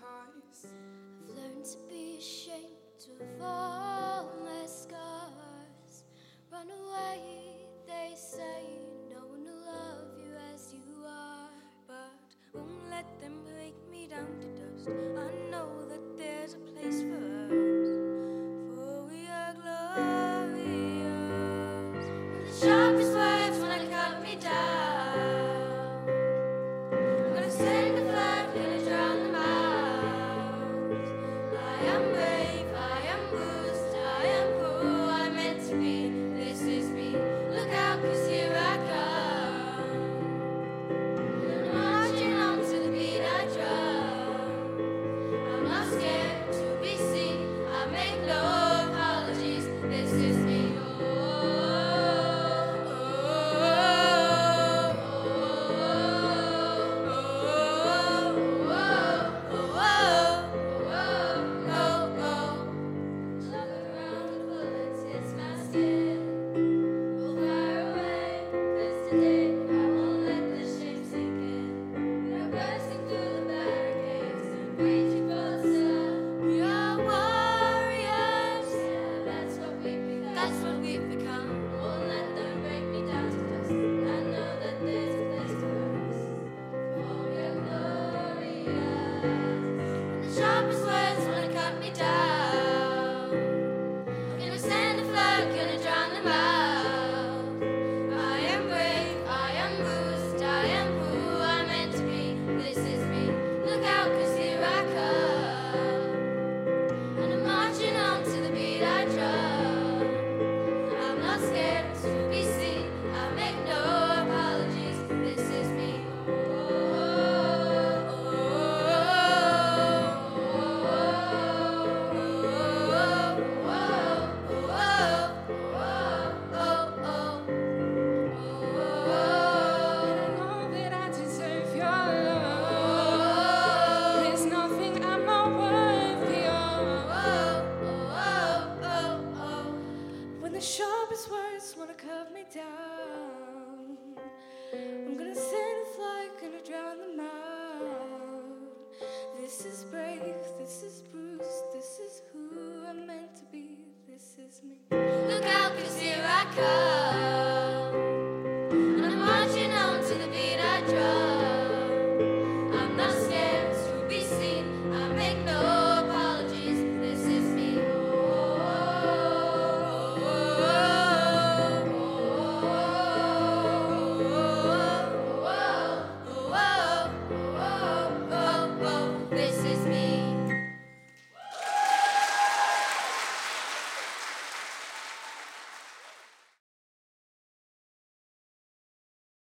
past. I've learned to be ashamed of all my scars. Run away, they say, no one will love you as you are. But won't let them break me down to dust. I know. Cause